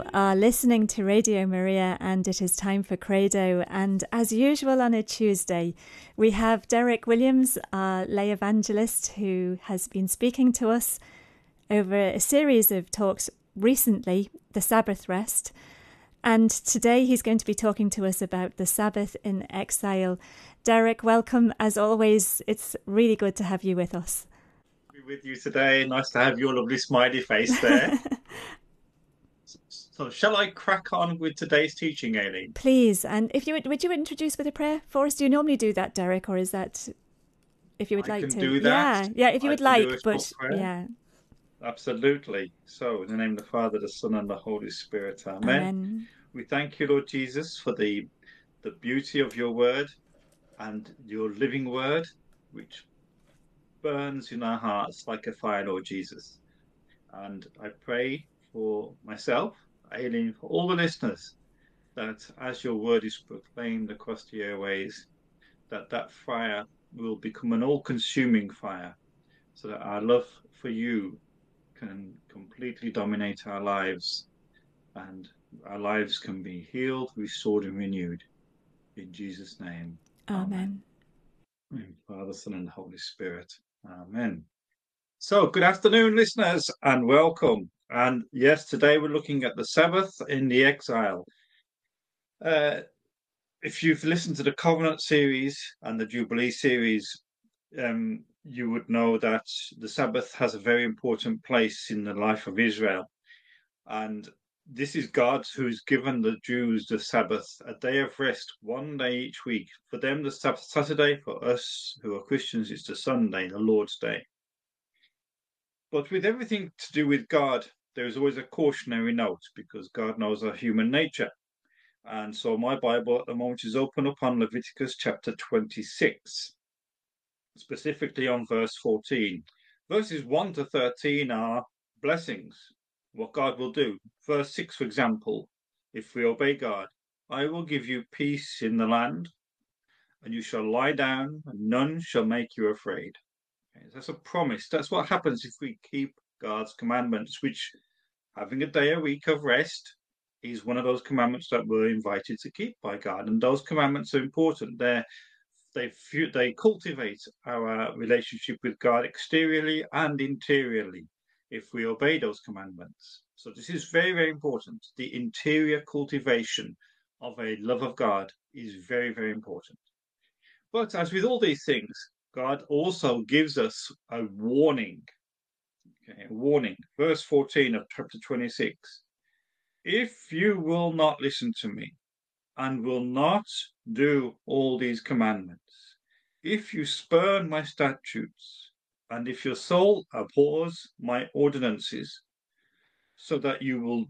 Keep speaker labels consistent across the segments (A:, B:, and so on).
A: You are listening to Radio Maria, and it is time for Credo. And as usual on a Tuesday, we have Derek Williams, our lay evangelist, who has been speaking to us over a series of talks recently, the Sabbath rest. And today he's going to be talking to us about the Sabbath in exile. Derek, welcome. As always, it's really good to have you with us.
B: With you today. Nice to have your lovely smiley face there. So, shall I crack on with today's teaching, Aileen?
A: Please. And if you would, would you introduce with a prayer for us? Do you normally do that, Derek, or is that if you would
B: I
A: like
B: can
A: to?
B: do that.
A: Yeah, yeah. If you
B: I
A: would like, but yeah.
B: Absolutely. So, in the name of the Father, the Son, and the Holy Spirit. Amen.
A: Amen.
B: We thank you, Lord Jesus, for the the beauty of your word and your living word, which burns in our hearts like a fire, Lord Jesus. And I pray for myself, Aileen, for all the listeners, that as your word is proclaimed across the airways, that that fire will become an all-consuming fire, so that our love for you can completely dominate our lives, and our lives can be healed, restored, and renewed. In Jesus' name.
A: Amen.
B: In Father, Son, and the Holy Spirit. Amen. So, good afternoon, listeners, and welcome. And yes, today we're looking at the Sabbath in the exile. Uh, if you've listened to the Covenant series and the Jubilee series, um, you would know that the Sabbath has a very important place in the life of Israel. And this is God who's given the Jews the Sabbath, a day of rest, one day each week. For them, the Sabbath Saturday. For us who are Christians, it's the Sunday, the Lord's Day. But with everything to do with God, there is always a cautionary note because God knows our human nature. And so my Bible at the moment is open up on Leviticus chapter 26, specifically on verse 14. Verses 1 to 13 are blessings, what God will do. Verse 6, for example, if we obey God, I will give you peace in the land, and you shall lie down, and none shall make you afraid. Okay, That's a promise. That's what happens if we keep God's commandments, which having a day a week of rest is one of those commandments that we're invited to keep by God. And those commandments are important. They're they they cultivate our relationship with God exteriorly and interiorly if we obey those commandments. So this is very very important. The interior cultivation of a love of God is very very important. But as with all these things, God also gives us a warning. Warning. Verse 14 of chapter 26. If you will not listen to me and will not do all these commandments, if you spurn my statutes, and if your soul abhors my ordinances, so that you will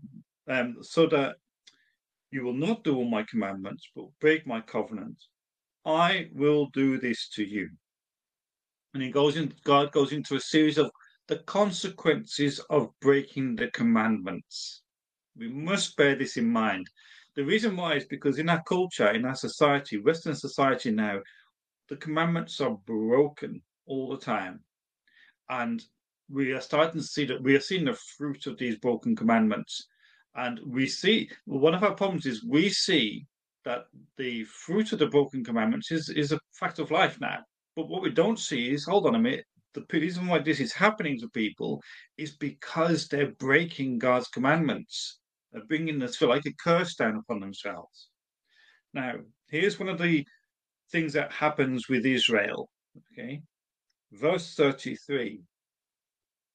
B: um, so that you will not do all my commandments, but break my covenant, I will do this to you. And he goes in God goes into a series of the consequences of breaking the commandments. We must bear this in mind. The reason why is because in our culture, in our society, Western society now, the commandments are broken all the time. And we are starting to see that we are seeing the fruit of these broken commandments. And we see one of our problems is we see that the fruit of the broken commandments is, is a fact of life now. But what we don't see is hold on a minute, the reason why this is happening to people is because they're breaking God's commandments. They're bringing this like a curse down upon themselves. Now, here's one of the things that happens with Israel. Okay, verse 33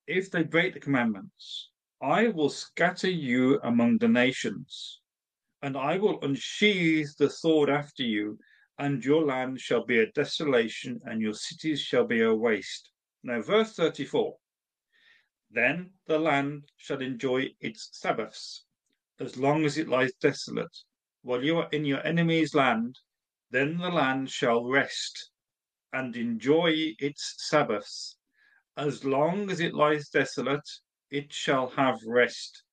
B: If they break the commandments, I will scatter you among the nations, and I will unsheathe the sword after you, and your land shall be a desolation, and your cities shall be a waste. Now, verse 34 Then the land shall enjoy its Sabbaths, as long as it lies desolate, while you are in your enemy's land, then the land shall rest and enjoy its Sabbaths. As long as it lies desolate, it shall have rest,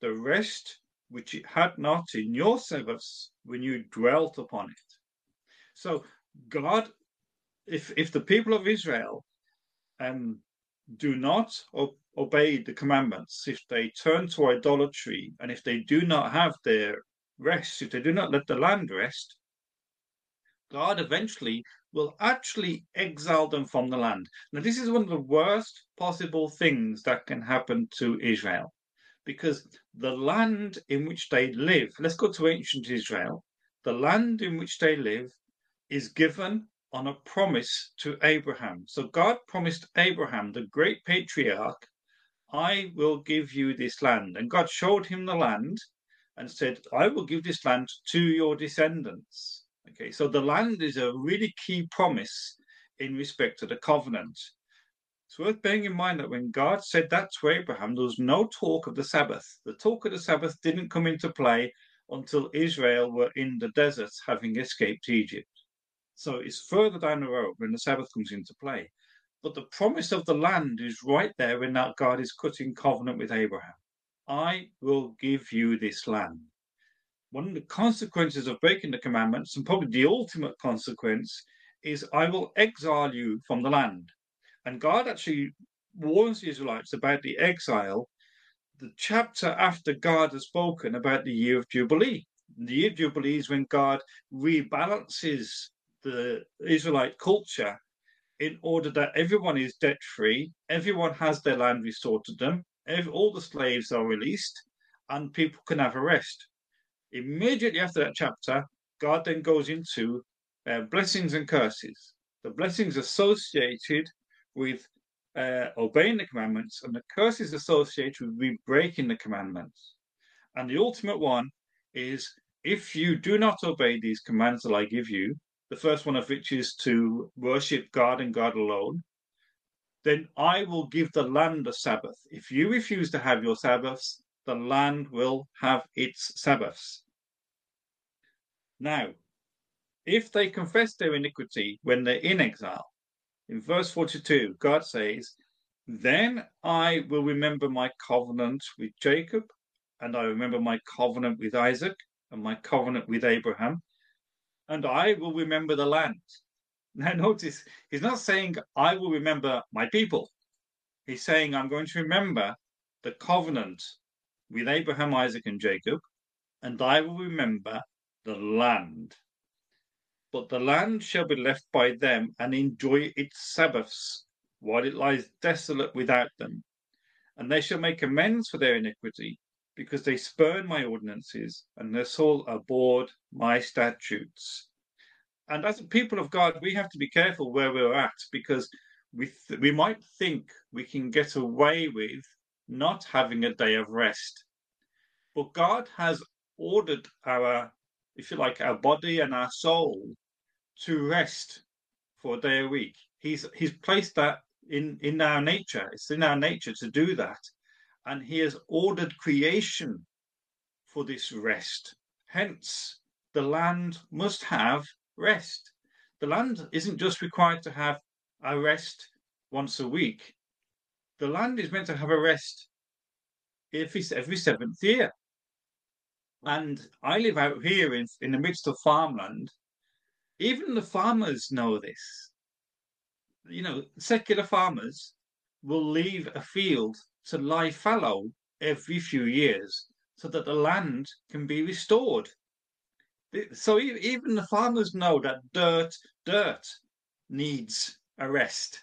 B: the rest which it had not in your Sabbaths when you dwelt upon it. So God, if if the people of Israel um, do not obey the commandments, if they turn to idolatry, and if they do not have their rest, if they do not let the land rest, God eventually will actually exile them from the land. Now, this is one of the worst possible things that can happen to Israel because the land in which they live, let's go to ancient Israel, the land in which they live is given on a promise to Abraham. So God promised Abraham, the great patriarch, I will give you this land. And God showed him the land and said, I will give this land to your descendants. Okay, so the land is a really key promise in respect to the covenant. It's worth bearing in mind that when God said that to Abraham, there was no talk of the Sabbath. The talk of the Sabbath didn't come into play until Israel were in the desert, having escaped Egypt. So it's further down the road when the Sabbath comes into play. But the promise of the land is right there when that God is cutting covenant with Abraham. I will give you this land one of the consequences of breaking the commandments, and probably the ultimate consequence, is I will exile you from the land. And God actually warns the Israelites about the exile the chapter after God has spoken about the year of Jubilee. The year of Jubilee is when God rebalances the Israelite culture in order that everyone is debt free, everyone has their land restored to them, all the slaves are released, and people can have a rest. Immediately after that chapter, God then goes into uh, blessings and curses. The blessings associated with uh, obeying the commandments, and the curses associated with breaking the commandments. And the ultimate one is if you do not obey these commands that I give you, the first one of which is to worship God and God alone, then I will give the land a Sabbath. If you refuse to have your Sabbaths, the land will have its Sabbaths. Now, if they confess their iniquity when they're in exile, in verse 42, God says, Then I will remember my covenant with Jacob, and I remember my covenant with Isaac, and my covenant with Abraham, and I will remember the land. Now, notice, he's not saying, I will remember my people. He's saying, I'm going to remember the covenant with Abraham, Isaac, and Jacob, and I will remember the land. But the land shall be left by them and enjoy its Sabbaths while it lies desolate without them. And they shall make amends for their iniquity, because they spurn my ordinances, and their soul abhorred my statutes. And as people of God, we have to be careful where we're at, because we th- we might think we can get away with not having a day of rest. But God has ordered our, if you like, our body and our soul to rest for a day a week. He's he's placed that in in our nature. It's in our nature to do that, and he has ordered creation for this rest. Hence, the land must have rest. The land isn't just required to have a rest once a week. The land is meant to have a rest every, every seventh year. And I live out here in, in the midst of farmland. Even the farmers know this. You know, secular farmers will leave a field to lie fallow every few years so that the land can be restored. So even the farmers know that dirt, dirt needs a rest.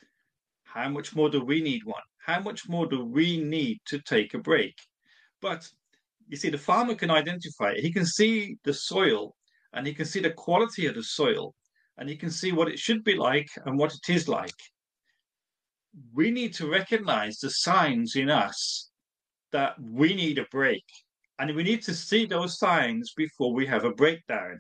B: how much more do we need one? How much more do we need to take a break? But you see, the farmer can identify it. He can see the soil and he can see the quality of the soil and he can see what it should be like and what it is like. We need to recognize the signs in us that we need a break. And we need to see those signs before we have a breakdown.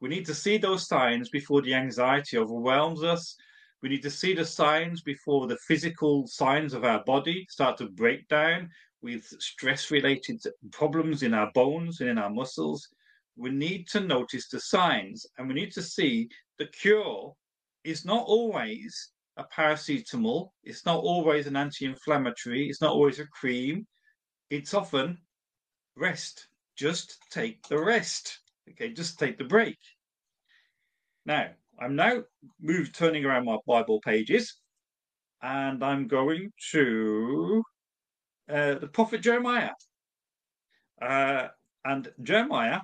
B: We need to see those signs before the anxiety overwhelms us. We need to see the signs before the physical signs of our body start to break down with stress related problems in our bones and in our muscles. We need to notice the signs and we need to see the cure is not always a paracetamol, it's not always an anti inflammatory, it's not always a cream, it's often rest. Just take the rest. Okay, just take the break. Now, I'm now moved turning around my Bible pages and I'm going to uh, the prophet Jeremiah. Uh, and Jeremiah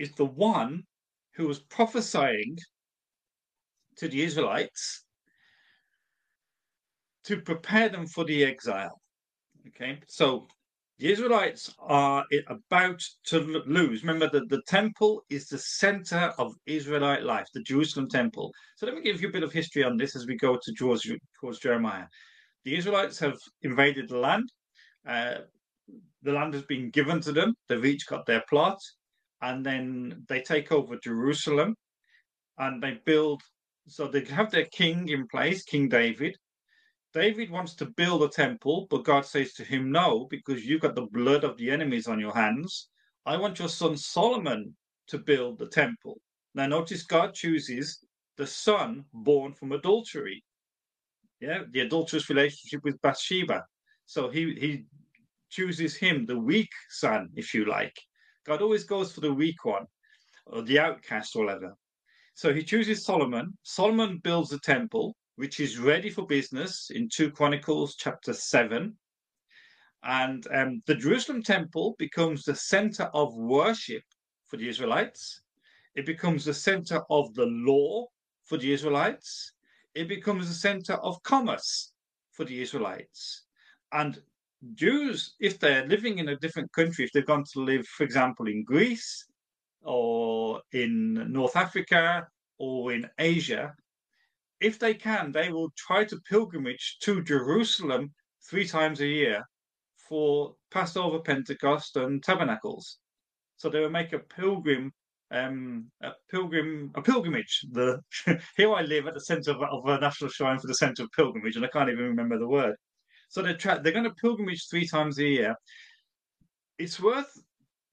B: is the one who was prophesying to the Israelites to prepare them for the exile. Okay, so the Israelites are about to lose. Remember that the temple is the center of Israelite life, the Jerusalem temple. So let me give you a bit of history on this as we go to towards, towards Jeremiah. The Israelites have invaded the land. Uh, the land has been given to them. They've each got their plot, and then they take over Jerusalem, and they build. So they have their king in place, King David, David wants to build a temple, but God says to him, No, because you've got the blood of the enemies on your hands. I want your son Solomon to build the temple. Now, notice God chooses the son born from adultery. Yeah, the adulterous relationship with Bathsheba. So he, he chooses him, the weak son, if you like. God always goes for the weak one, or the outcast, or whatever. So he chooses Solomon. Solomon builds the temple which is ready for business in 2 Chronicles chapter 7. And um, the Jerusalem temple becomes the center of worship for the Israelites. It becomes the center of the law for the Israelites. It becomes the center of commerce for the Israelites. And Jews, if they're living in a different country, if they've gone to live, for example, in Greece or in North Africa or in Asia, if they can, they will try to pilgrimage to Jerusalem three times a year for Passover, Pentecost, and Tabernacles. So they will make a pilgrim, um, a pilgrim, a pilgrimage. The here I live at the centre of, of, a national shrine for the centre of pilgrimage, and I can't even remember the word. So they're tra- they're going to pilgrimage three times a year. It's worth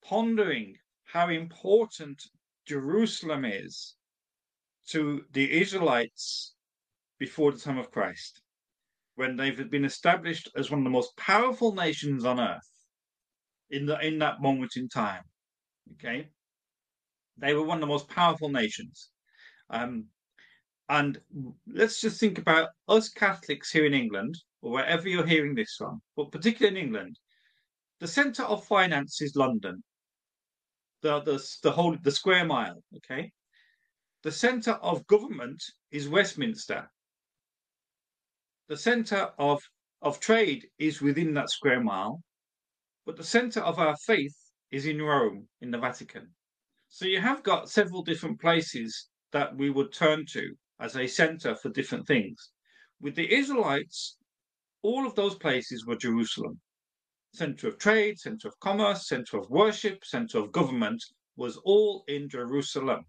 B: pondering how important Jerusalem is to the Israelites before the time of Christ, when they've been established as one of the most powerful nations on earth in the in that moment in time. Okay, they were one of the most powerful nations. Um, and let's just think about us Catholics here in England, or wherever you're hearing this from, but particularly in England, the centre of finance is London. The the the whole the square mile. Okay, the centre of government is Westminster the center of, of trade is within that square mile, but the center of our faith is in Rome, in the Vatican. So you have got several different places that we would turn to as a center for different things. With the Israelites, all of those places were Jerusalem. Center of trade, center of commerce, center of worship, center of government was all in Jerusalem.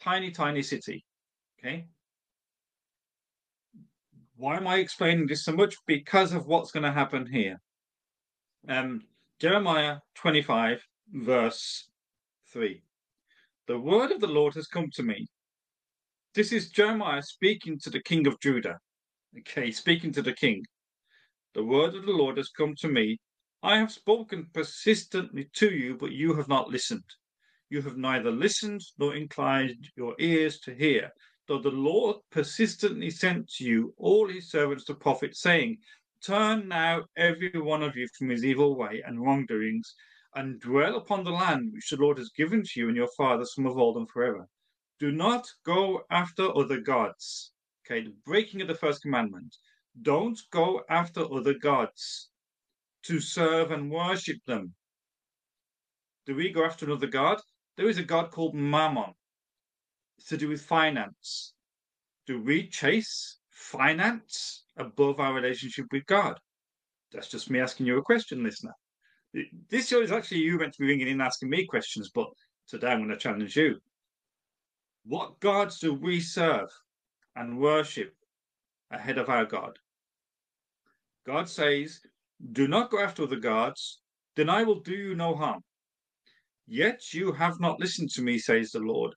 B: Tiny, tiny city. Okay. Why am I explaining this so much? Because of what's going to happen here. Um, Jeremiah 25, verse 3. The word of the Lord has come to me. This is Jeremiah speaking to the king of Judah. Okay, speaking to the king. The word of the Lord has come to me. I have spoken persistently to you, but you have not listened. You have neither listened nor inclined your ears to hear though the Lord persistently sent to you all his servants the prophets, saying, Turn now every one of you from his evil way and wrongdoings, and dwell upon the land which the Lord has given to you and your fathers from of old and forever. Do not go after other gods. Okay, the breaking of the first commandment. don't go after other gods to serve and worship them. Do we go after another god? There is a god called Mammon. To do with finance. Do we chase finance above our relationship with God? That's just me asking you a question, listener. This show is actually you meant to be ringing in asking me questions, but today I'm going to challenge you. What gods do we serve and worship ahead of our God? God says, Do not go after other gods, then I will do you no harm. Yet you have not listened to me, says the Lord,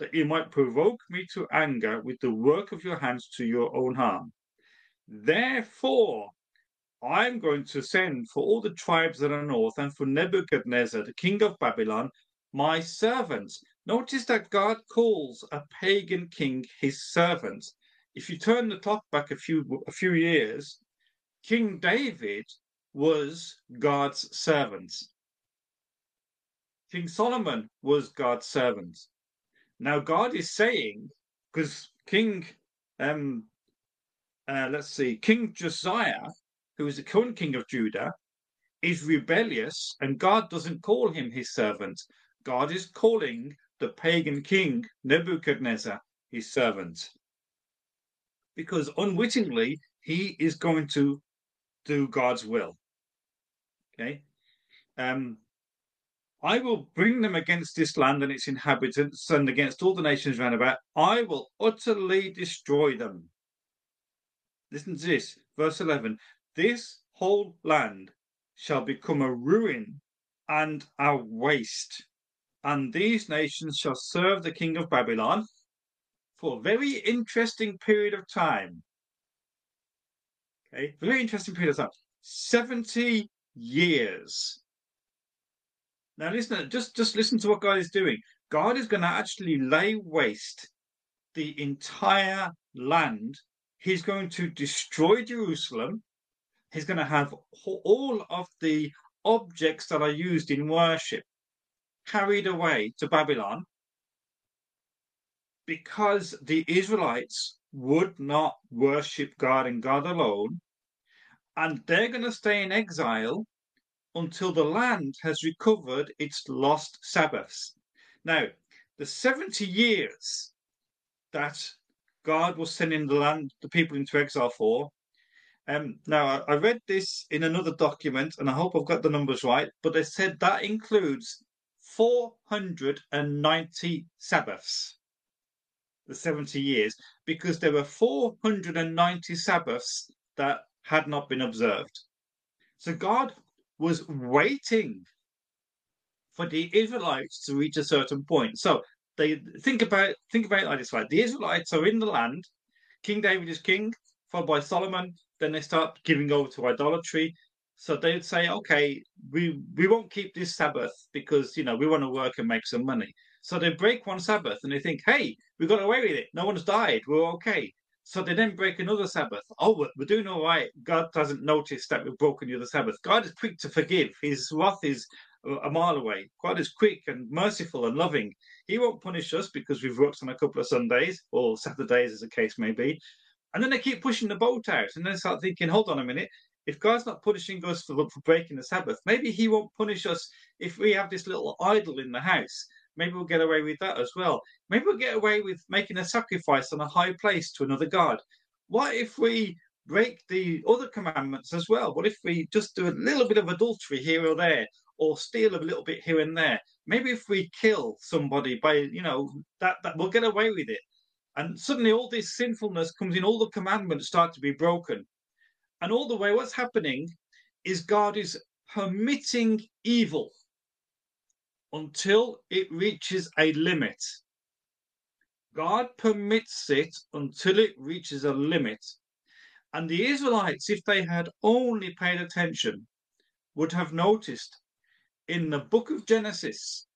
B: that you might provoke me to anger with the work of your hands to your own harm. Therefore, I'm going to send for all the tribes that are north and for Nebuchadnezzar, the king of Babylon, my servants. Notice that God calls a pagan king his servant. If you turn the clock back a few a few years, King David was God's servant. King Solomon was God's servant. Now God is saying, because King, um, uh, let's see, King Josiah who is the current king of Judah, is rebellious, and God doesn't call him his servant. God is calling the pagan king Nebuchadnezzar his servant. Because unwittingly, he is going to do God's will. Okay? Um, I will bring them against this land and its inhabitants and against all the nations round about. I will utterly destroy them. Listen to this, verse 11. This whole land shall become a ruin and a waste, and these nations shall serve the king of Babylon for a very interesting period of time. Okay, very interesting period of time. 70 years. Now listen, just, just listen to what God is doing. God is going to actually lay waste the entire land. He's going to destroy Jerusalem he's going to have all of the objects that are used in worship carried away to Babylon because the Israelites would not worship God and God alone. And they're going to stay in exile until the land has recovered its lost Sabbaths. Now, the 70 years that God was sending the land, the people into exile for, um, now, I read this in another document, and I hope I've got the numbers right, but they said that includes 490 Sabbaths, the 70 years, because there were 490 Sabbaths that had not been observed. So God was waiting for the Israelites to reach a certain point. So they think about think about it like this: right? The Israelites are in the land. King David is king, followed by Solomon, then they start giving over to idolatry. So they'd say, okay, we we won't keep this Sabbath because you know we want to work and make some money. So they break one Sabbath and they think, hey, we got away with it. No one's died. We're okay. So they didn't break another Sabbath. Oh, we're doing all right. God doesn't notice that we've broken the other Sabbath. God is quick to forgive. His wrath is a mile away. God is quick and merciful and loving. He won't punish us because we've worked on a couple of Sundays or Saturdays, as the case may be. And then they keep pushing the boat out, and then start thinking, hold on a minute, if God's not punishing us for, for breaking the Sabbath, maybe He won't punish us if we have this little idol in the house. Maybe we'll get away with that as well. Maybe we'll get away with making a sacrifice on a high place to another God. What if we break the other commandments as well? What if we just do a little bit of adultery here or there, or steal a little bit here and there? Maybe if we kill somebody by, you know, that, that we'll get away with it. And suddenly all this sinfulness comes in, all the commandments start to be broken. And all the way, what's happening is God is permitting evil until it reaches a limit. God permits it until it reaches a limit. And the Israelites, if they had only paid attention, would have noticed in the book of Genesis,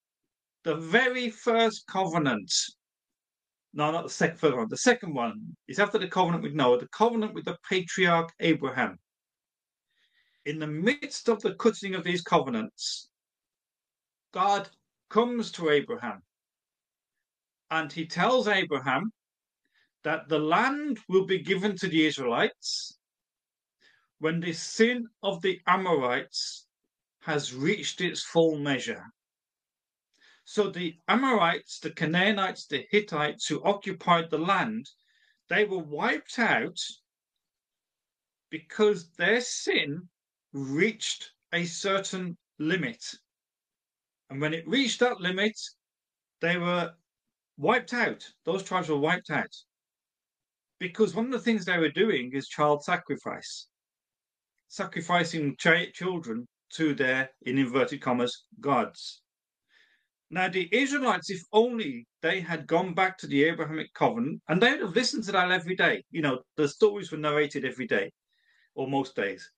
B: the very first covenant no, not the second one. The second one is after the covenant with Noah, the covenant with the patriarch Abraham. In the midst of the cutting of these covenants, God comes to Abraham and he tells Abraham that the land will be given to the Israelites when the sin of the Amorites has reached its full measure. So the Amorites, the Canaanites, the Hittites who occupied the land, they were wiped out because their sin reached a certain limit. And when it reached that limit, they were wiped out. Those tribes were wiped out. Because one of the things they were doing is child sacrifice, sacrificing ch- children to their, in inverted commas, gods. Now, the Israelites, if only they had gone back to the Abrahamic covenant, and they would have listened to that every day. You know, the stories were narrated every day, or most days.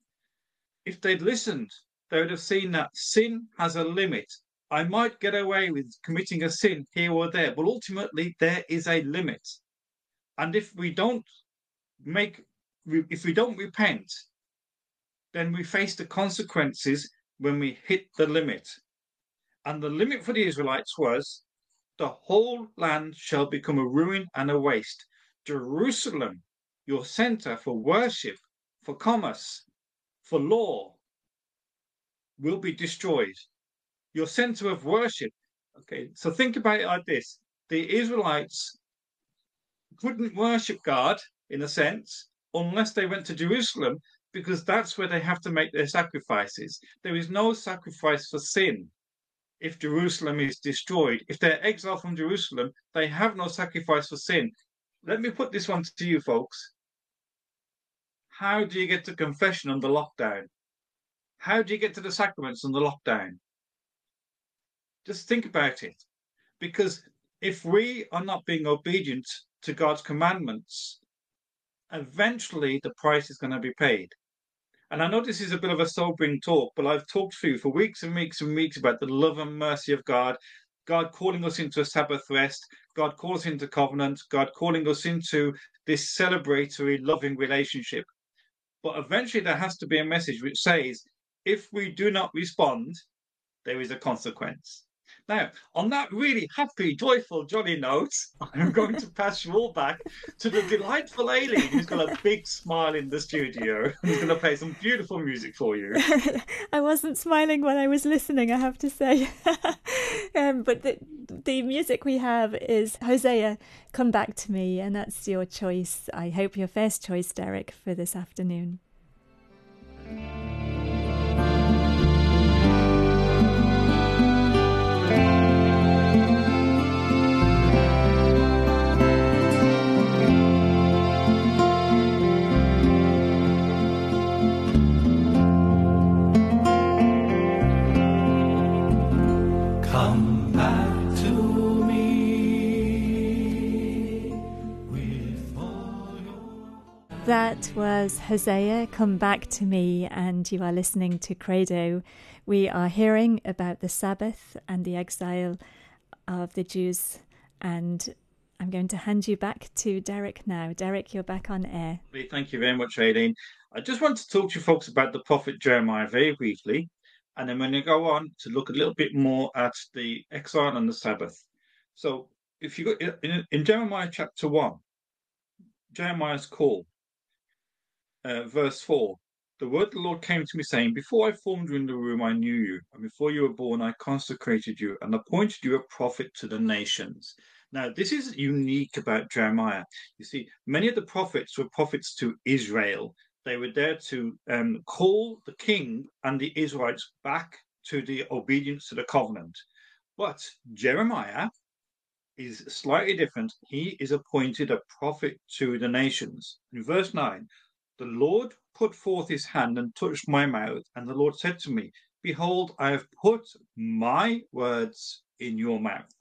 B: If they'd listened, they would have seen that sin has a limit. I might get away with committing a sin here or there, but ultimately there is a limit. And if we don't make, if we don't repent, then we face the consequences when we hit the limit. And the limit for the Israelites was the whole land shall become a ruin and a waste. Jerusalem, your center for worship, for commerce, for law, will be destroyed. Your center of worship. Okay, so think about it like this the Israelites couldn't worship God, in a sense, unless they went to Jerusalem, because that's where they have to make their sacrifices. There is no sacrifice for sin if Jerusalem is destroyed. If they're exiled from Jerusalem, they have no sacrifice for sin. Let me put this one to you, folks. How do you get to confession under lockdown? How do you get to the sacraments under lockdown? Just think about it. Because if we are not being obedient to God's commandments, eventually the price is going to be paid. And I know this is a bit of a sobering talk, but I've talked to you for weeks and weeks and weeks about the love and mercy of God, God calling us into a Sabbath rest, God calling us into covenant, God calling us into this celebratory, loving relationship. But eventually there has to be a message which says, if we do not respond, there is a consequence. Now, on that really happy, joyful, jolly note, I'm going to pass you all back to the delightful Aileen, who's got a big smile in the studio is going to play some beautiful music for you.
A: I wasn't smiling when I was listening, I have to say. um, but the, the music we have is Hosea, Come Back to Me, and that's your choice. I hope your first choice, Derek, for this afternoon. That was Hosea, Come Back to Me, and you are listening to Credo. We are hearing about the Sabbath and the exile of the Jews, and I'm going to hand you back to Derek now. Derek, you're back on air.
B: Thank you very much, Aileen. I just want to talk to you folks about the prophet Jeremiah very briefly, and then we're going to go on to look a little bit more at the exile and the Sabbath. So, if you go in, in Jeremiah chapter 1, Jeremiah's call uh, verse 4 The word of the Lord came to me, saying, Before I formed you in the womb, I knew you, and before you were born, I consecrated you and appointed you a prophet to the nations. Now, this is unique about Jeremiah. You see, many of the prophets were prophets to Israel. They were there to um, call the king and the Israelites back to the obedience to the covenant. But Jeremiah is slightly different. He is appointed a prophet to the nations. In verse 9, the Lord put forth his hand and touched my mouth, and the Lord said to me, Behold, I have put my words in your mouth.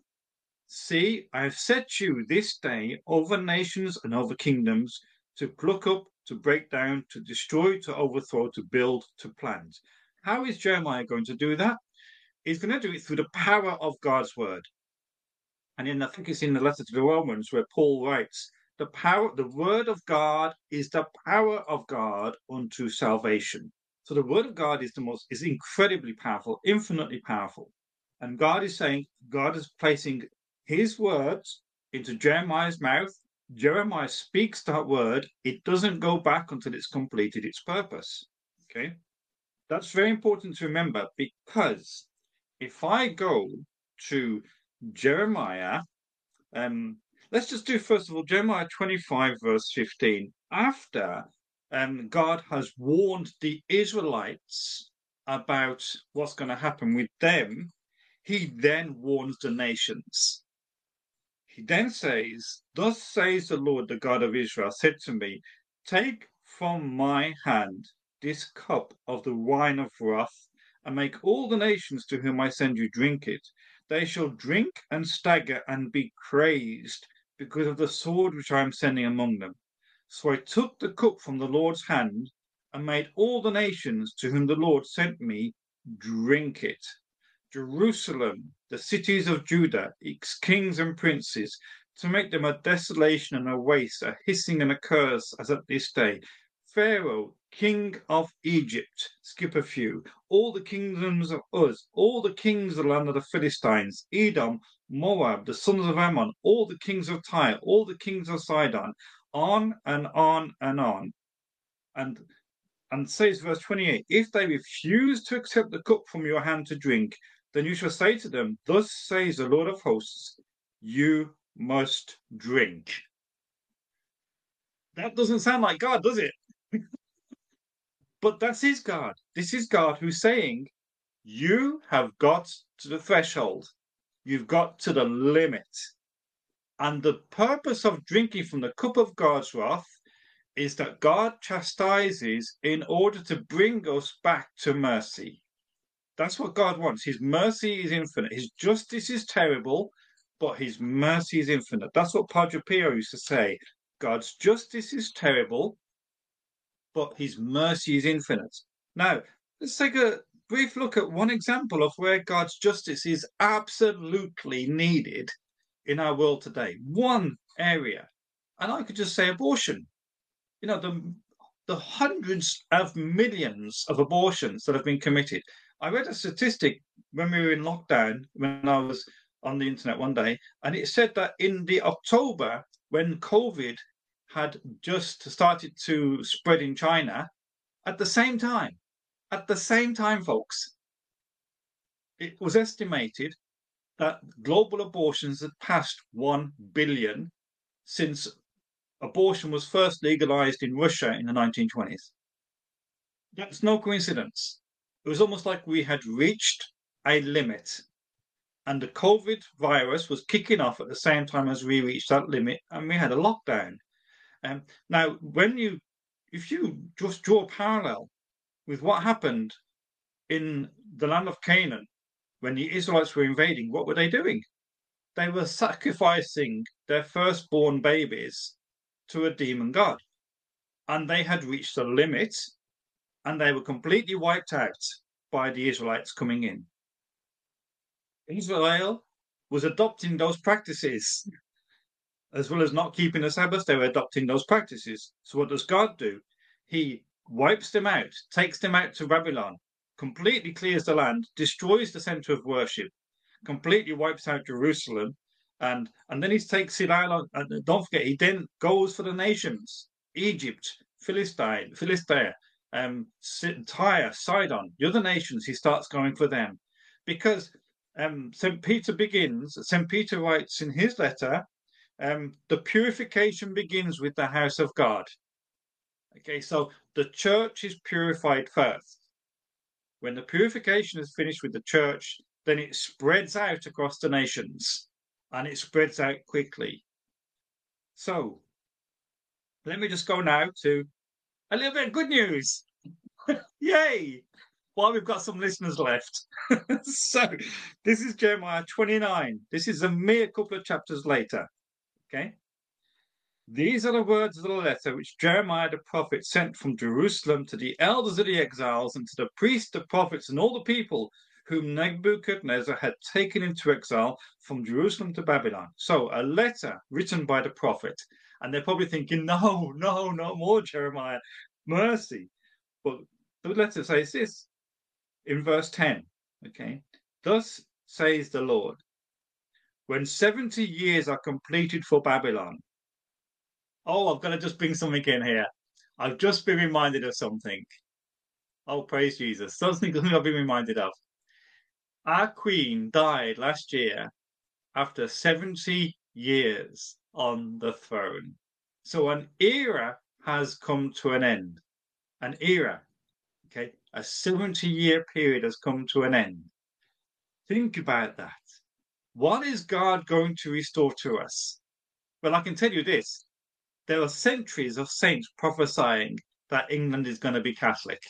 B: See, I have set you this day over nations and over kingdoms to pluck up, to break down, to destroy, to overthrow, to build, to plant. How is Jeremiah going to do that? He's going to do it through the power of God's word. And in I think it's in the letter to the Romans where Paul writes, the power, the word of God is the power of God unto salvation. So the word of God is the most, is incredibly powerful, infinitely powerful. And God is saying, God is placing his words into Jeremiah's mouth. Jeremiah speaks that word. It doesn't go back until it's completed its purpose. Okay, that's very important to remember because if I go to Jeremiah, um, let's just do first of all Jeremiah 25, verse 15. After um, God has warned the Israelites about what's going to happen with them, he then warns the nations. He then says, Thus says the Lord, the God of Israel, said to me, Take from my hand this cup of the wine of wrath, and make all the nations to whom I send you drink it. They shall drink and stagger and be crazed because of the sword which I am sending among them. So I took the cup from the Lord's hand and made all the nations to whom the Lord sent me drink it. Jerusalem, the cities of Judah, its kings and princes, to make them a desolation and a waste, a hissing and a curse, as at this day. Pharaoh, king of Egypt, skip a few, all the kingdoms of Uz, all the kings of the land of the Philistines, Edom, Moab, the sons of Ammon, all the kings of Tyre, all the kings of Sidon, on and on and on. And and says verse 28 if they refuse to accept the cup from your hand to drink then you shall say to them, Thus says the Lord of hosts, you must drink. That doesn't sound like God, does it? But that's his God. This is God who's saying, You have got to the threshold, you've got to the limit. And the purpose of drinking from the cup of God's wrath is that God chastises in order to bring us back to mercy. That's what God wants. His mercy is infinite. His justice is terrible, but his mercy is infinite. That's what Padre Pio used to say. God's justice is terrible, but his mercy is infinite. Now, let's take a brief look at one example of where God's justice is absolutely needed in our world today. One area, and I could just say abortion. You know, the the hundreds of millions of abortions that have been committed. I read a statistic when we were in lockdown, when I was on the internet one day, and it said that in the October, when COVID had just started to spread in China, at the same time, at the same time, folks, it was estimated that global abortions had passed 1 billion since abortion was first legalized in Russia in the 1920s. That's no coincidence it was almost like we had reached a limit and the COVID virus was kicking off at the same time as we reached that limit and we had a lockdown. Um, now, when you, if you just draw a parallel with what happened in the land of Canaan when the Israelites were invading, what were they doing? They were sacrificing their firstborn babies to a demon god. And they had reached a limit and they were completely wiped out by the Israelites coming in. Israel was adopting those practices. As well as not keeping the Sabbath, they were adopting those practices. So, what does God do? He wipes them out, takes them out to Babylon, completely clears the land, destroys the center of worship, completely wipes out Jerusalem, and and then he takes it out. And don't forget, he then goes for the nations: Egypt, Philistine, Philistia, um, Tyre, Sidon, the other nations, he starts going for them. Because um, St. Peter begins, St. Peter writes in his letter, um, the purification begins with the house of God. Okay, so the church is purified first. When the purification is finished with the church, then it spreads out across the nations and it spreads out quickly. So, let me just go now to a little bit of good news. Yay! Well, we've got some listeners left. so, this is Jeremiah 29. This is a mere couple of chapters later. Okay? These are the words of the letter which Jeremiah the prophet sent from Jerusalem to the elders of the exiles and to the priests, the prophets, and all the people whom Nebuchadnezzar had taken into exile from Jerusalem to Babylon. So, a letter written by the prophet and they're probably thinking, no, no, no more, Jeremiah, mercy. But the letter says this in verse 10, okay? Thus says the Lord, when 70 years are completed for Babylon. Oh, I've got to just bring something in here. I've just been reminded of something. Oh, praise Jesus. Something I've been reminded of. Our Queen died last year after 70 years on the throne. So an era has come to an end. An era, okay, a 70 year period has come to an end. Think about that. What is God going to restore to us? Well, I can tell you this there are centuries of saints prophesying that England is going to be Catholic.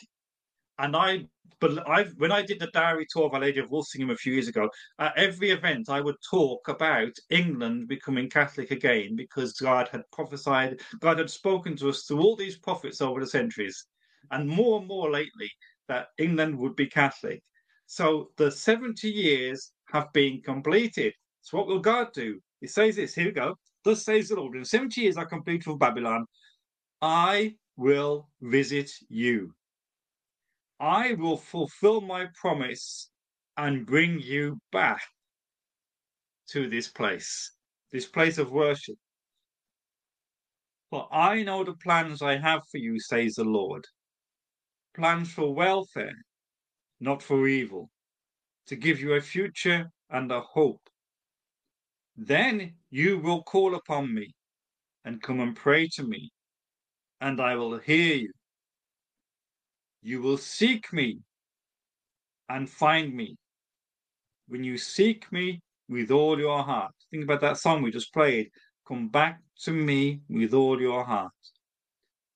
B: And I, but I, when I did the dowry tour of Our Lady of Walsingham a few years ago, at every event I would talk about England becoming Catholic again because God had prophesied, God had spoken to us through all these prophets over the centuries, and more and more lately that England would be Catholic. So the 70 years have been completed. So what will God do? He says this, here we go. Thus says the Lord, in 70 years I complete for Babylon, I will visit you. I will fulfill my promise and bring you back to this place, this place of worship. For I know the plans I have for you, says the Lord plans for welfare, not for evil, to give you a future and a hope. Then you will call upon me and come and pray to me, and I will hear you. You will seek me and find me when you seek me with all your heart. Think about that song we just played. Come back to me with all your heart.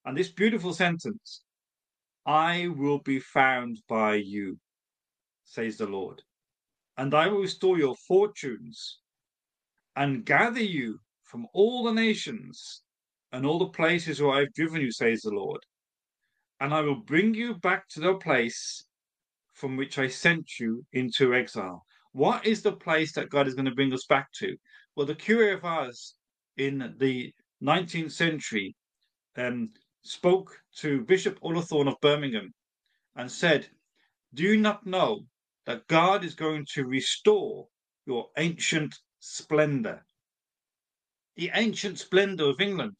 B: And this beautiful sentence I will be found by you, says the Lord, and I will restore your fortunes and gather you from all the nations and all the places where I've driven you, says the Lord and I will bring you back to the place from which I sent you into exile. What is the place that God is going to bring us back to? Well, the Ars in the 19th century um, spoke to Bishop Ullathorne of Birmingham and said, Do you not know that God is going to restore your ancient splendor? The ancient splendor of England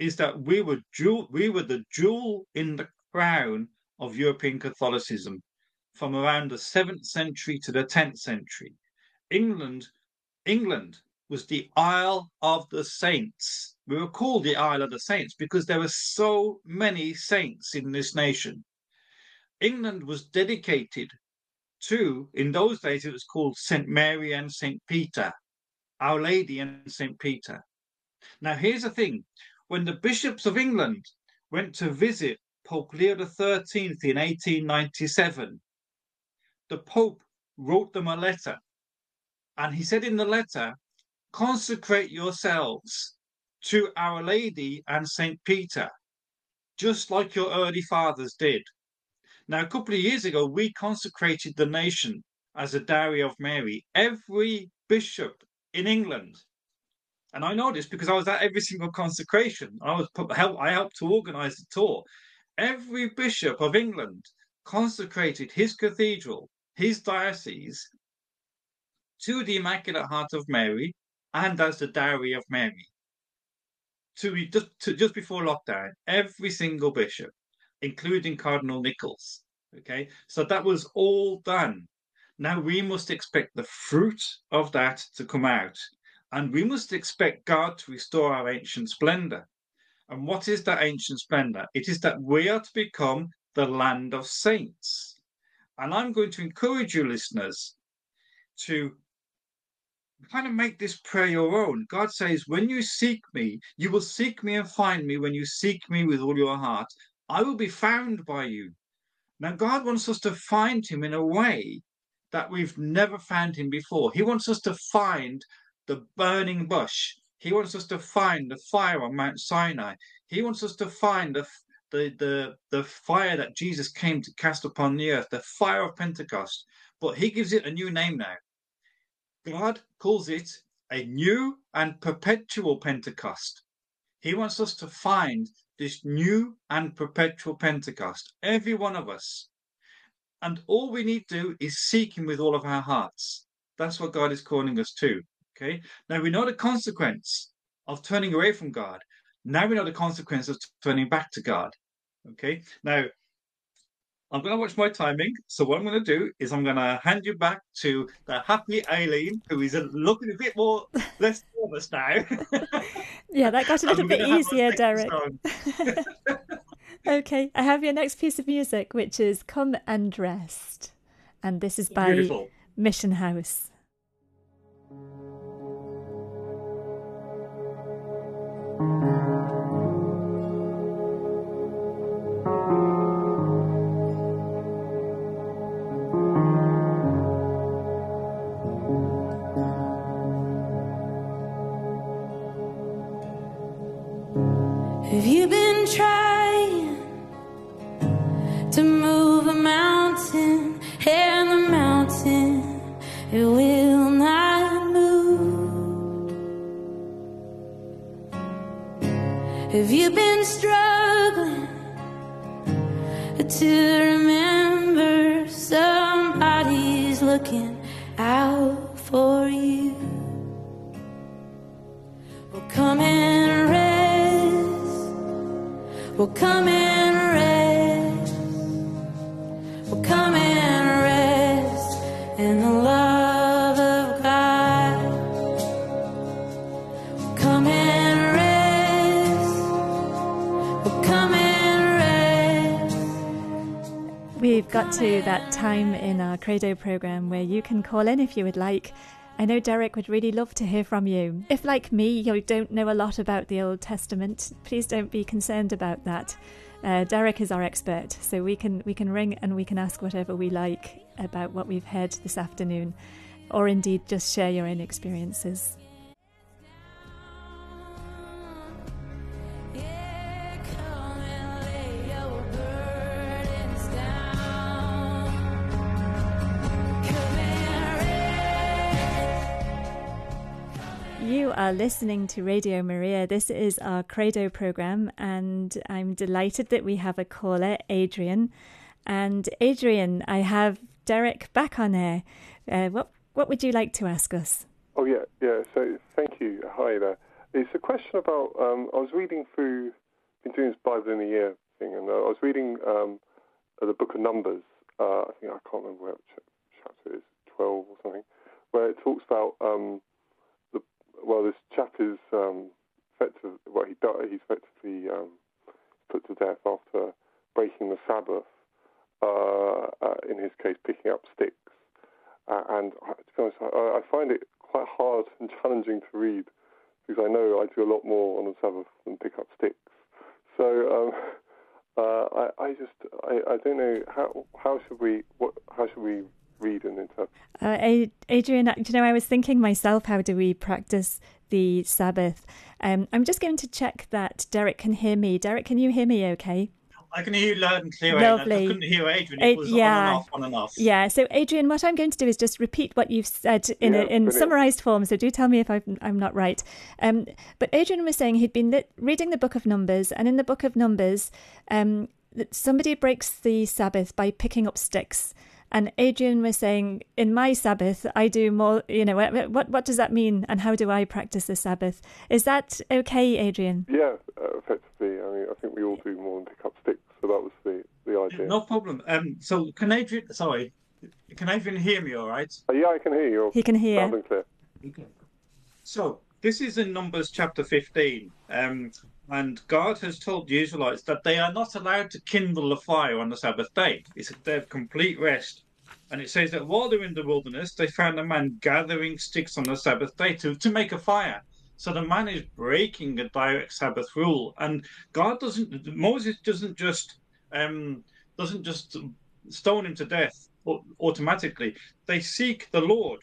B: is that we were jewel, we were the jewel in the crown of European Catholicism from around the 7th century to the 10th century. England, England was the Isle of the Saints. We were called the Isle of the Saints because there were so many saints in this nation. England was dedicated to, in those days, it was called St. Mary and St. Peter, Our Lady and St. Peter. Now, here's the thing when the bishops of England went to visit Pope Leo XIII in 1897, the Pope wrote them a letter. And he said in the letter, consecrate yourselves to Our Lady and St. Peter, just like your early fathers did. Now, a couple of years ago, we consecrated the nation as a dowry of Mary. Every bishop in England, and I know this because I was at every single consecration. I was help. I helped to organise the tour every bishop of England consecrated his cathedral, his diocese, to the Immaculate Heart of Mary and as the dowry of Mary. To just, to, just before lockdown, every single bishop, including Cardinal Nichols. Okay, so that was all done. Now we must expect the fruit of that to come out, and we must expect God to restore our ancient splendor. And what is that ancient splendor? It is that we are to become the land of saints. And I'm going to encourage you, listeners, to kind of make this prayer your own. God says, When you seek me, you will seek me and find me when you seek me with all your heart. I will be found by you. Now, God wants us to find him in a way that we've never found him before. He wants us to find the burning bush. He wants us to find the fire on Mount Sinai. He wants us to find the, the, the, the fire that Jesus came to cast upon the earth, the fire of Pentecost. But he gives it a new name now. God calls it a new and perpetual Pentecost. He wants us to find this new and perpetual Pentecost, every one of us. And all we need to do is seek Him with all of our hearts. That's what God is calling us to. Okay. Now we know the consequence of turning away from God. Now we know the consequence of turning back to God. Okay. Now, I'm going to watch my timing. So what I'm going to do is I'm going to hand you back to the happy Aileen, who is looking a bit more less nervous now.
A: yeah, that got a little bit easier, Derek. okay, I have your next piece of music, which is "Come and Rest," and this is by Beautiful. Mission House.
C: Will come and rest. Will come and rest in the love of God. Will come and rest. Will come and rest.
A: We've got to that time in our Credo program where you can call in if you would like I know Derek would really love to hear from you. If, like me, you don't know a lot about the Old Testament, please don't be concerned about that. Uh, Derek is our expert, so we can we can ring and we can ask whatever we like about what we've heard this afternoon, or indeed just share your own experiences. You are listening to Radio Maria. This is our Credo program, and I'm delighted that we have a caller, Adrian. And Adrian, I have Derek back on air. Uh, what what would you like to ask us?
D: Oh yeah, yeah. So thank you. Hi there. It's a question about. Um, I was reading through, been doing this Bible in a year thing, and uh, I was reading um, the Book of Numbers. Uh, I think I can't remember which chapter it is, twelve or something, where it talks about. Um, well, this chap is um, effectively, well, he died, he's effectively um, put to death after breaking the Sabbath, uh, uh, in his case, picking up sticks. And to be honest, I, I, find it quite hard and challenging to read because I know I do a lot more on the Sabbath than pick up sticks. So um, uh, I, I, just I, I, don't know how how should we what how should we read and interpret.
A: Uh, Adrian, you know, I was thinking myself, how do we practice the Sabbath? Um, I'm just going to check that Derek can hear me. Derek, can you hear me okay?
B: I can hear you loud and clear. Lovely. I couldn't hear Adrian. It was yeah. on and off, on and off.
A: Yeah. So, Adrian, what I'm going to do is just repeat what you've said in yeah, a, in summarized form. So, do tell me if I'm, I'm not right. Um, but Adrian was saying he'd been reading the Book of Numbers, and in the Book of Numbers, um, somebody breaks the Sabbath by picking up sticks. And Adrian was saying, in my Sabbath, I do more, you know, what, what does that mean and how do I practice the Sabbath? Is that okay, Adrian?
D: Yeah, uh, effectively. I mean, I think we all do more than pick up sticks. So that was the, the idea.
B: No problem. Um, so can Adrian, sorry, can Adrian hear me all right?
D: Uh, yeah, I can hear you.
A: He can hear.
D: Loud and clear.
B: Okay. So this is in Numbers chapter 15. Um, and God has told the Israelites that they are not allowed to kindle a fire on the Sabbath day. It's their complete rest. And it says that while they're in the wilderness, they found a man gathering sticks on the Sabbath day to, to make a fire. So the man is breaking a direct Sabbath rule. And God doesn't, Moses doesn't just, um, doesn't just stone him to death automatically. They seek the Lord.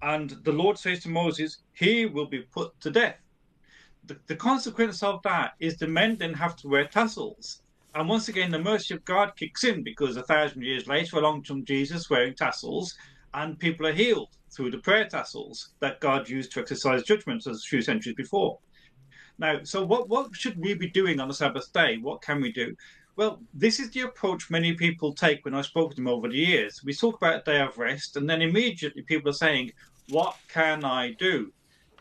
B: And the Lord says to Moses, he will be put to death the, the consequence of that is the men then have to wear tassels. And once again, the mercy of God kicks in because a thousand years later, along comes Jesus wearing tassels, and people are healed through the prayer tassels that God used to exercise judgment as a few centuries before. Now, so what, what should we be doing on the Sabbath day? What can we do? Well, this is the approach many people take when I've spoken to them over the years. We talk about a day of rest, and then immediately people are saying, What can I do?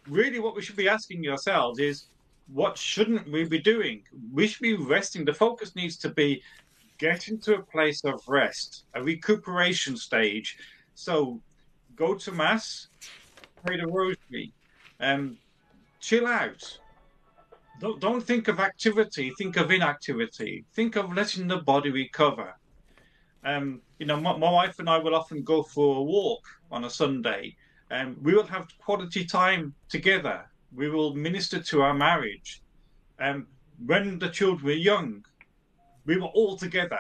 B: Really what we should be asking ourselves is what shouldn't we be doing? We should be resting. The focus needs to be getting to a place of rest, a recuperation stage. So go to mass, pray the rosary, um, chill out. Don't, don't think of activity, think of inactivity. Think of letting the body recover. Um, you know, my, my wife and I will often go for a walk on a Sunday, and we will have quality time together. We will minister to our marriage. Um, when the children were young, we were all together,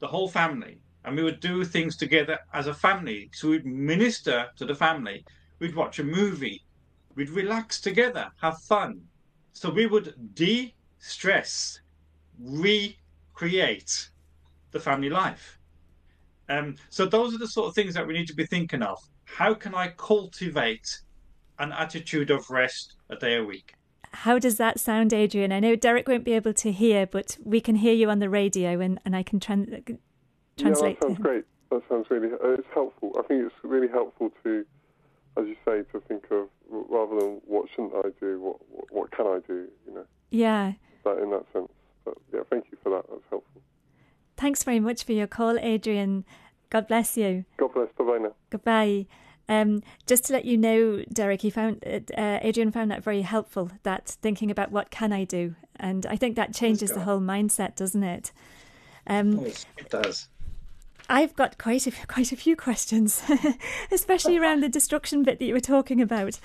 B: the whole family, and we would do things together as a family. So we'd minister to the family. We'd watch a movie. We'd relax together, have fun. So we would de stress, recreate the family life. Um, so those are the sort of things that we need to be thinking of. How can I cultivate an attitude of rest a day a week?
A: How does that sound, Adrian? I know Derek won't be able to hear, but we can hear you on the radio, and, and I can tran- translate.
D: Yeah, that sounds great. That sounds really. Uh, it's helpful. I think it's really helpful to, as you say, to think of rather than what shouldn't I do, what what, what can I do? You know.
A: Yeah.
D: That in that sense. But yeah, thank you for that. That's helpful.
A: Thanks very much for your call, Adrian. God bless you.
D: God bless. Bye bye now.
A: Goodbye. Um, just to let you know, Derek, he found uh, Adrian found that very helpful. That thinking about what can I do, and I think that changes the whole mindset, doesn't it? Um,
B: Yes, it does.
A: I've got quite a quite a few questions, especially around the destruction bit that you were talking about.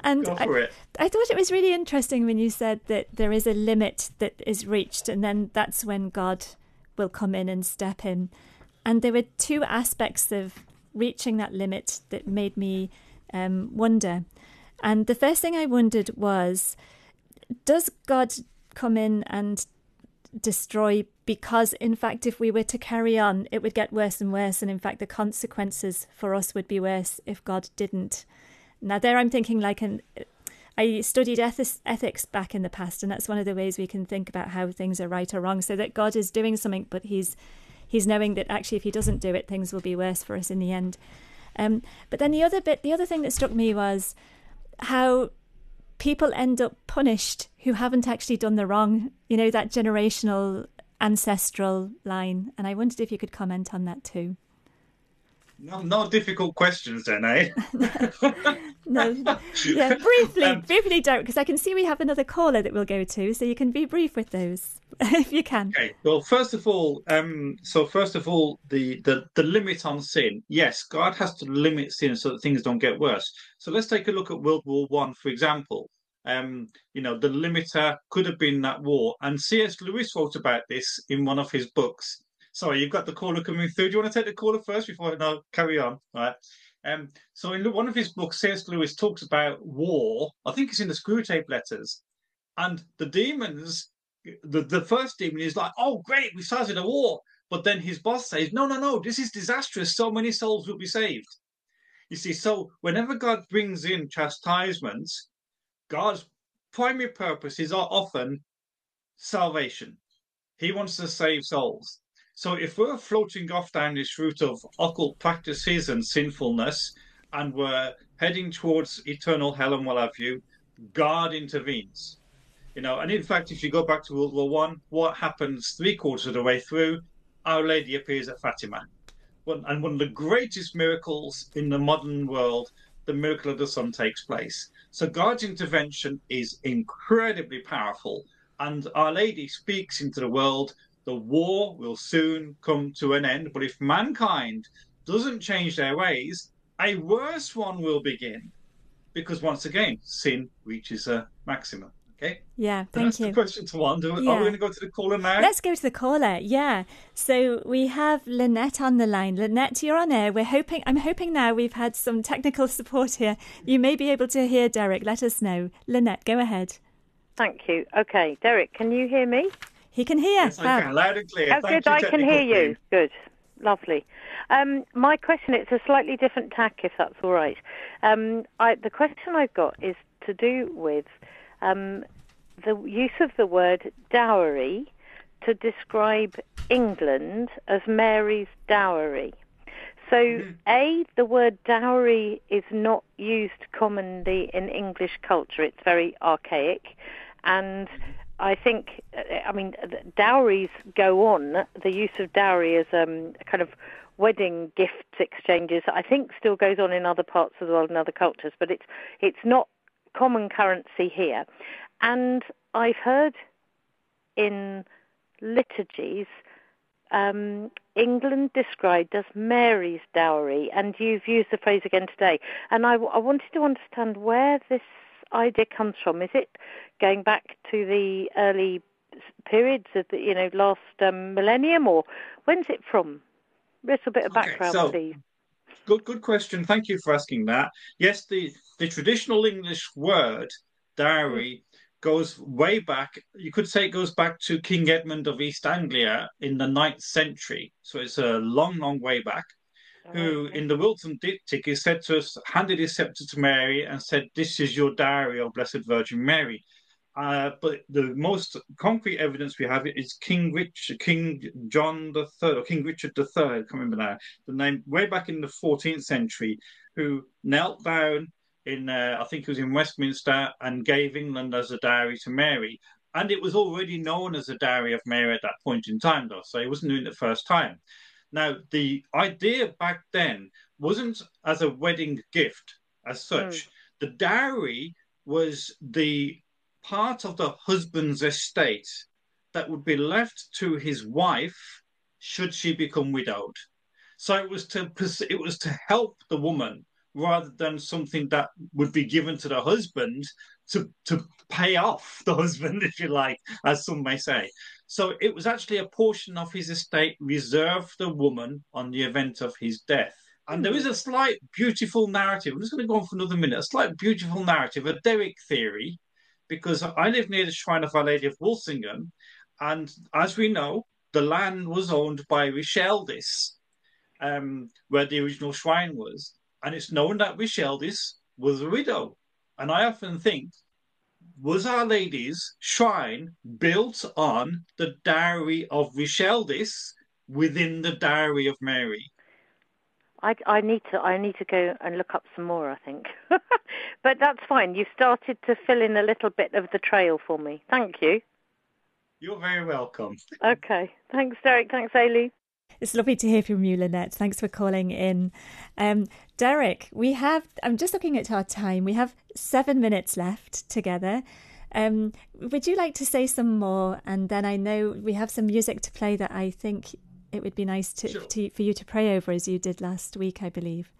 A: And
B: Go
A: I,
B: it.
A: I thought it was really interesting when you said that there is a limit that is reached, and then that's when God will come in and step in. And there were two aspects of reaching that limit that made me um, wonder. And the first thing I wondered was does God come in and destroy because, in fact, if we were to carry on, it would get worse and worse. And in fact, the consequences for us would be worse if God didn't. Now, there I'm thinking like an. I studied ethics, ethics back in the past, and that's one of the ways we can think about how things are right or wrong. So that God is doing something, but He's He's knowing that actually, if He doesn't do it, things will be worse for us in the end. Um, but then the other bit, the other thing that struck me was how people end up punished who haven't actually done the wrong. You know that generational ancestral line, and I wondered if you could comment on that too.
B: No, no difficult questions then, eh?
A: No, yeah, briefly,
B: Um,
A: briefly, Derek, because I can see we have another caller that we'll go to, so you can be brief with those if you can.
B: Okay. Well, first of all, um, so first of all, the, the the limit on sin. Yes, God has to limit sin so that things don't get worse. So let's take a look at World War One, for example. Um, you know, the limiter could have been that war, and C.S. Lewis wrote about this in one of his books. Sorry, you've got the caller coming through. Do you want to take the caller first before I no, carry on? All right. Um, so in one of his books, C.S. Lewis talks about war. I think it's in the Screwtape Letters, and the demons the, the first demon is like, oh, great, we started a war. But then his boss says, no, no, no, this is disastrous. So many souls will be saved. You see, so whenever God brings in chastisements, God's primary purpose is often salvation. He wants to save souls. So if we're floating off down this route of occult practices and sinfulness, and we're heading towards eternal hell and what have you, God intervenes. You know, and in fact, if you go back to World War One, what happens three quarters of the way through? Our Lady appears at Fatima, one, and one of the greatest miracles in the modern world, the miracle of the sun, takes place. So God's intervention is incredibly powerful, and Our Lady speaks into the world. The war will soon come to an end, but if mankind doesn't change their ways, a worse one will begin, because once again, sin reaches a maximum. Okay.
A: Yeah,
B: So
A: thank
B: that's
A: you.
B: the question to one. Do, Are we going to go to the caller now?
A: Let's go to the caller. Yeah. So we have Lynette on the line. Lynette, you're on air. We're hoping. I'm hoping now we've had some technical support here. You may be able to hear Derek. Let us know. Lynette, go ahead.
E: Thank you. Okay, Derek, can you hear me?
A: He can hear.
B: Yes, I can. Loud and clear.
E: Oh,
B: Thank
E: good,
B: you,
E: I can
B: technical
E: hear you.
B: team.
E: Good, lovely. Um, my question, it's a slightly different tack, if that's all right. Um, I, the question I've got is to do with um, the use of the word dowry to describe England as Mary's dowry. So, A, the word dowry is not used commonly in English culture. It's very archaic. And I think, I mean, dowries go on. The use of dowry as um, kind of wedding gifts exchanges, I think, still goes on in other parts of the world and other cultures, but it's it's not common currency here. And I've heard in liturgies um, England described as Mary's dowry, and you've used the phrase again today. And I, I wanted to understand where this idea comes from. Is it going back to the early periods of the you know last um, millennium, or when's it from? A little bit of background,
B: so,
E: please.
B: Good, good question. Thank you for asking that. Yes, the the traditional English word dowry goes way back. You could say it goes back to King Edmund of East Anglia in the ninth century. So it's a long, long way back. Who, in the Wilton Diptych, is said to have handed his scepter to Mary and said, "This is your dowry, O Blessed Virgin Mary." Uh, but the most concrete evidence we have is King Richard, King John the Third, or King Richard the Third. I can't remember now. The name way back in the 14th century, who knelt down in, uh, I think it was in Westminster, and gave England as a dowry to Mary. And it was already known as a dowry of Mary at that point in time, though, so he wasn't doing it the first time. Now, the idea back then wasn't as a wedding gift as such. Mm. The dowry was the part of the husband's estate that would be left to his wife should she become widowed. So it was to it was to help the woman rather than something that would be given to the husband to to pay off the husband, if you like, as some may say. So it was actually a portion of his estate reserved for the woman on the event of his death. And there is a slight beautiful narrative. I'm just going to go on for another minute. A slight beautiful narrative, a Derek theory, because I live near the shrine of Our Lady of Walsingham, and as we know, the land was owned by Richeldis, um, where the original shrine was and it's known that Richeldis was a widow. And I often think, was Our Lady's shrine built on the dowry of Richeldis within the dowry of Mary?
E: I, I need to I need to go and look up some more. I think, but that's fine. You've started to fill in a little bit of the trail for me. Thank you.
B: You're very welcome.
E: Okay. Thanks, Derek. Thanks, Ailey.
A: It's lovely to hear from you, Lynette. Thanks for calling in. Um, Derek, we have, I'm just looking at our time, we have seven minutes left together. Um, would you like to say some more? And then I know we have some music to play that I think it would be nice to, sure. to for you to pray over as you did last week, I believe.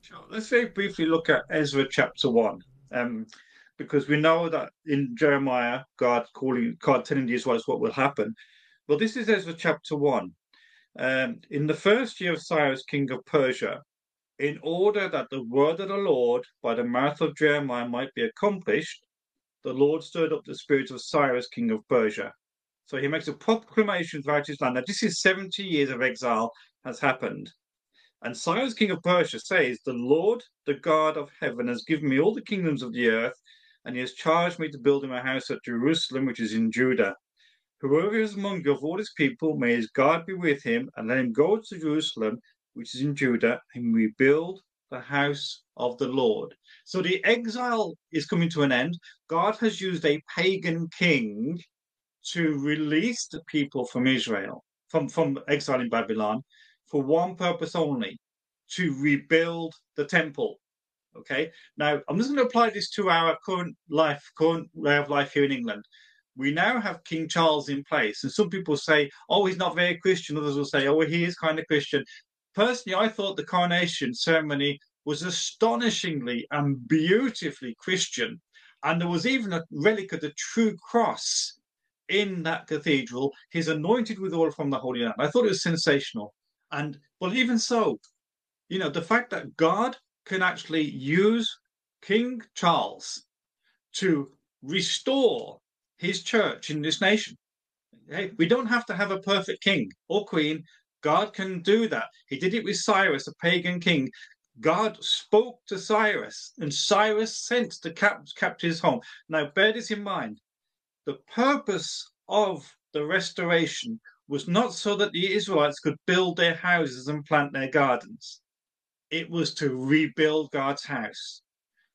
B: Sure. Let's very briefly look at Ezra chapter one. Um, because we know that in Jeremiah, God calling, God telling the Israelites what will happen. Well, this is Ezra chapter one. Um, in the first year of Cyrus, king of Persia, in order that the word of the Lord by the mouth of Jeremiah might be accomplished, the Lord stirred up the spirit of Cyrus, king of Persia. So he makes a proclamation throughout his land. that this is 70 years of exile has happened. And Cyrus, king of Persia, says, The Lord, the God of heaven, has given me all the kingdoms of the earth, and he has charged me to build him a house at Jerusalem, which is in Judah. Whoever is among you of all his people, may his God be with him, and let him go to Jerusalem, which is in Judah, and rebuild the house of the Lord. So the exile is coming to an end. God has used a pagan king to release the people from Israel, from, from exile in Babylon, for one purpose only to rebuild the temple. Okay, now I'm just going to apply this to our current life, current way of life here in England we now have King Charles in place. And some people say, oh, he's not very Christian. Others will say, oh, well, he is kind of Christian. Personally, I thought the coronation ceremony was astonishingly and beautifully Christian. And there was even a relic of the true cross in that cathedral. He's anointed with oil from the Holy Land. I thought it was sensational. And, well, even so, you know, the fact that God can actually use King Charles to restore his church in this nation. Hey, we don't have to have a perfect king or queen. God can do that. He did it with Cyrus, a pagan king. God spoke to Cyrus, and Cyrus sent the cap- captives home. Now, bear this in mind. The purpose of the restoration was not so that the Israelites could build their houses and plant their gardens. It was to rebuild God's house.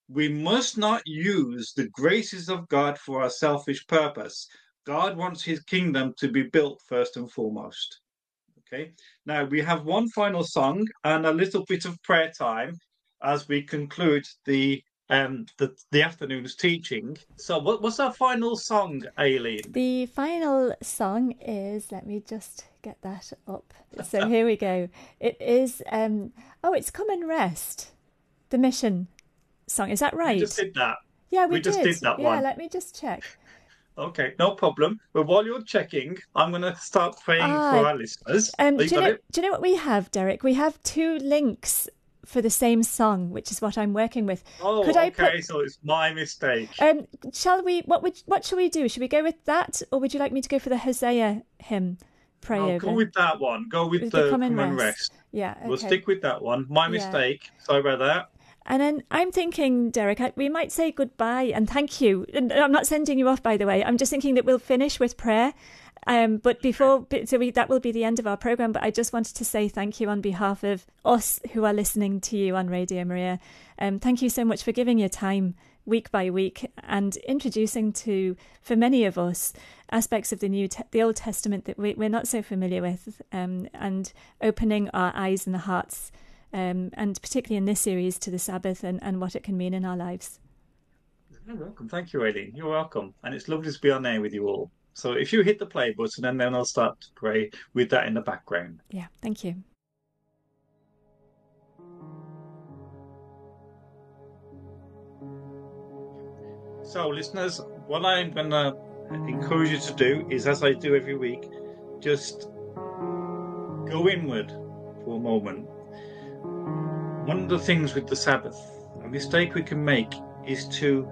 B: We must not use the graces of God for our selfish purpose. God wants his kingdom to be built first and foremost. Okay, now we have one final song and a little bit of prayer time as we conclude the um the, the afternoon's teaching. So what, what's our final song, Aileen?
A: The final song is, let me just get that up. So here we go. It is, um, oh, it's Come and Rest, the mission song. Is that right?
B: We just did that.
A: yeah, we,
B: we just did that
A: yeah,
B: one.
A: let me just check.
B: Okay, no problem. But while you're checking, I'm going to start praying
A: Ah,
B: for our listeners.
A: Um, do,
B: you
A: know, do you know what we have, Derek? We have two links for the same song, which is what I'm working with.
B: Oh,
A: Could I
B: okay.
A: put-
B: So it's my mistake.
A: Um, shall we? What would? What shall we do? Should we go with that, or would you like me to go for the Hosea hymn? Pray
B: Oh,
A: over.
B: go with that one. Go with,
A: With
B: the,
A: the
B: and
A: and
B: rest.
A: rest. Yeah. Okay.
B: We'll stick with that one. My
A: Yeah.
B: mistake. Sorry about that.
A: And then I'm thinking, Derek, I, we might say goodbye and thank you. And I'm not sending you off, by the way. I'm just thinking that we'll finish with prayer. Um, but before, so we, that will be the end of our program. But I just wanted to say thank you on behalf of us who are listening to you on Radio Maria. Um, thank you so much for giving your time week by week and introducing to, for many of us, aspects of the new, te- the Old Testament that we, we're not so familiar with, um, and opening our eyes and the hearts um, and particularly in this series to the Sabbath and, and what it can mean in our lives.
B: You're welcome. Thank you, Aileen. You're welcome. And it's lovely to be on air with you all. So if you hit the play button, and then I'll start to pray with that in the background.
A: Yeah, thank you.
B: So, listeners, what I'm going to encourage you to do is, as I do every week, just go inward for a moment. One of the things with the Sabbath, a mistake we can make is to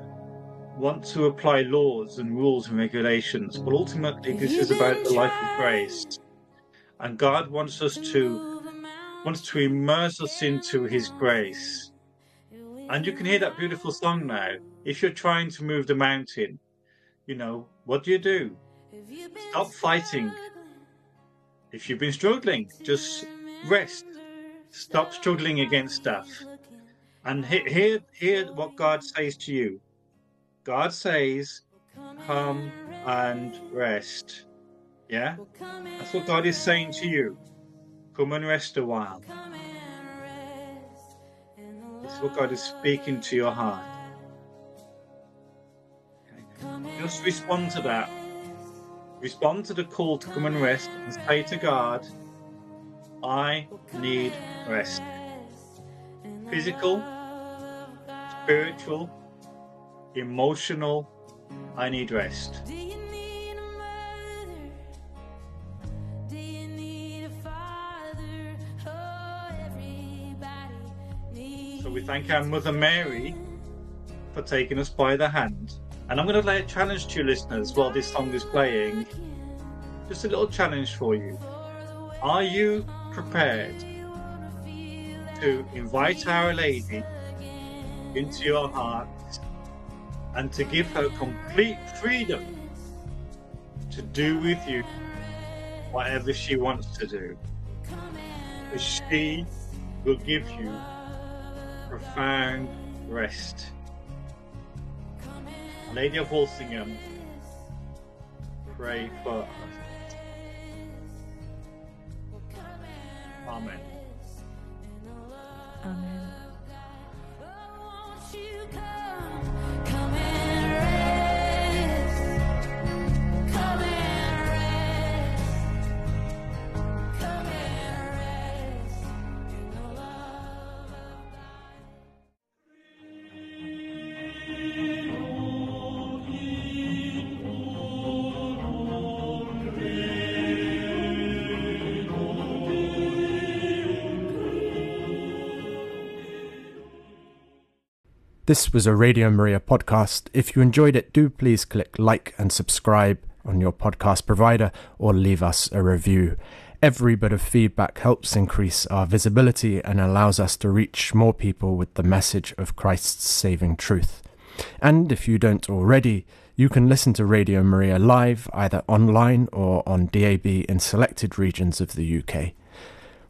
B: want to apply laws and rules and regulations, but ultimately this is about the life of grace. And God wants us to wants to immerse us into his grace. And you can hear that beautiful song now. If you're trying to move the mountain, you know, what do you do? Stop fighting. If you've been struggling, just rest. Stop struggling against stuff. And he- hear, hear what God says to you. God says, come and rest. Yeah? That's what God is saying to you. Come and rest a while. This is what God is speaking to your heart. Okay. Just respond to that. Respond to the call to come and rest and say to God, I need rest. Physical, spiritual, emotional, I need rest.
C: Do you need a mother? Do you need a father? Oh.
B: So we thank our Mother Mary for taking us by the hand. And I'm going to lay a challenge to you listeners while this song is playing. Just a little challenge for you. Are you prepared to invite Our Lady into your heart and to give her complete freedom to do with you whatever she wants to do? She will give you profound rest. Lady of Walsingham, pray for us. Amen.
A: Amen.
C: Won't
F: This was a Radio Maria podcast. If you enjoyed it, do please click like and subscribe on your podcast provider or leave us a review. Every bit of feedback helps increase our visibility and allows us to reach more people with the message of Christ's saving truth. And if you don't already, you can listen to Radio Maria live either online or on DAB in selected regions of the UK.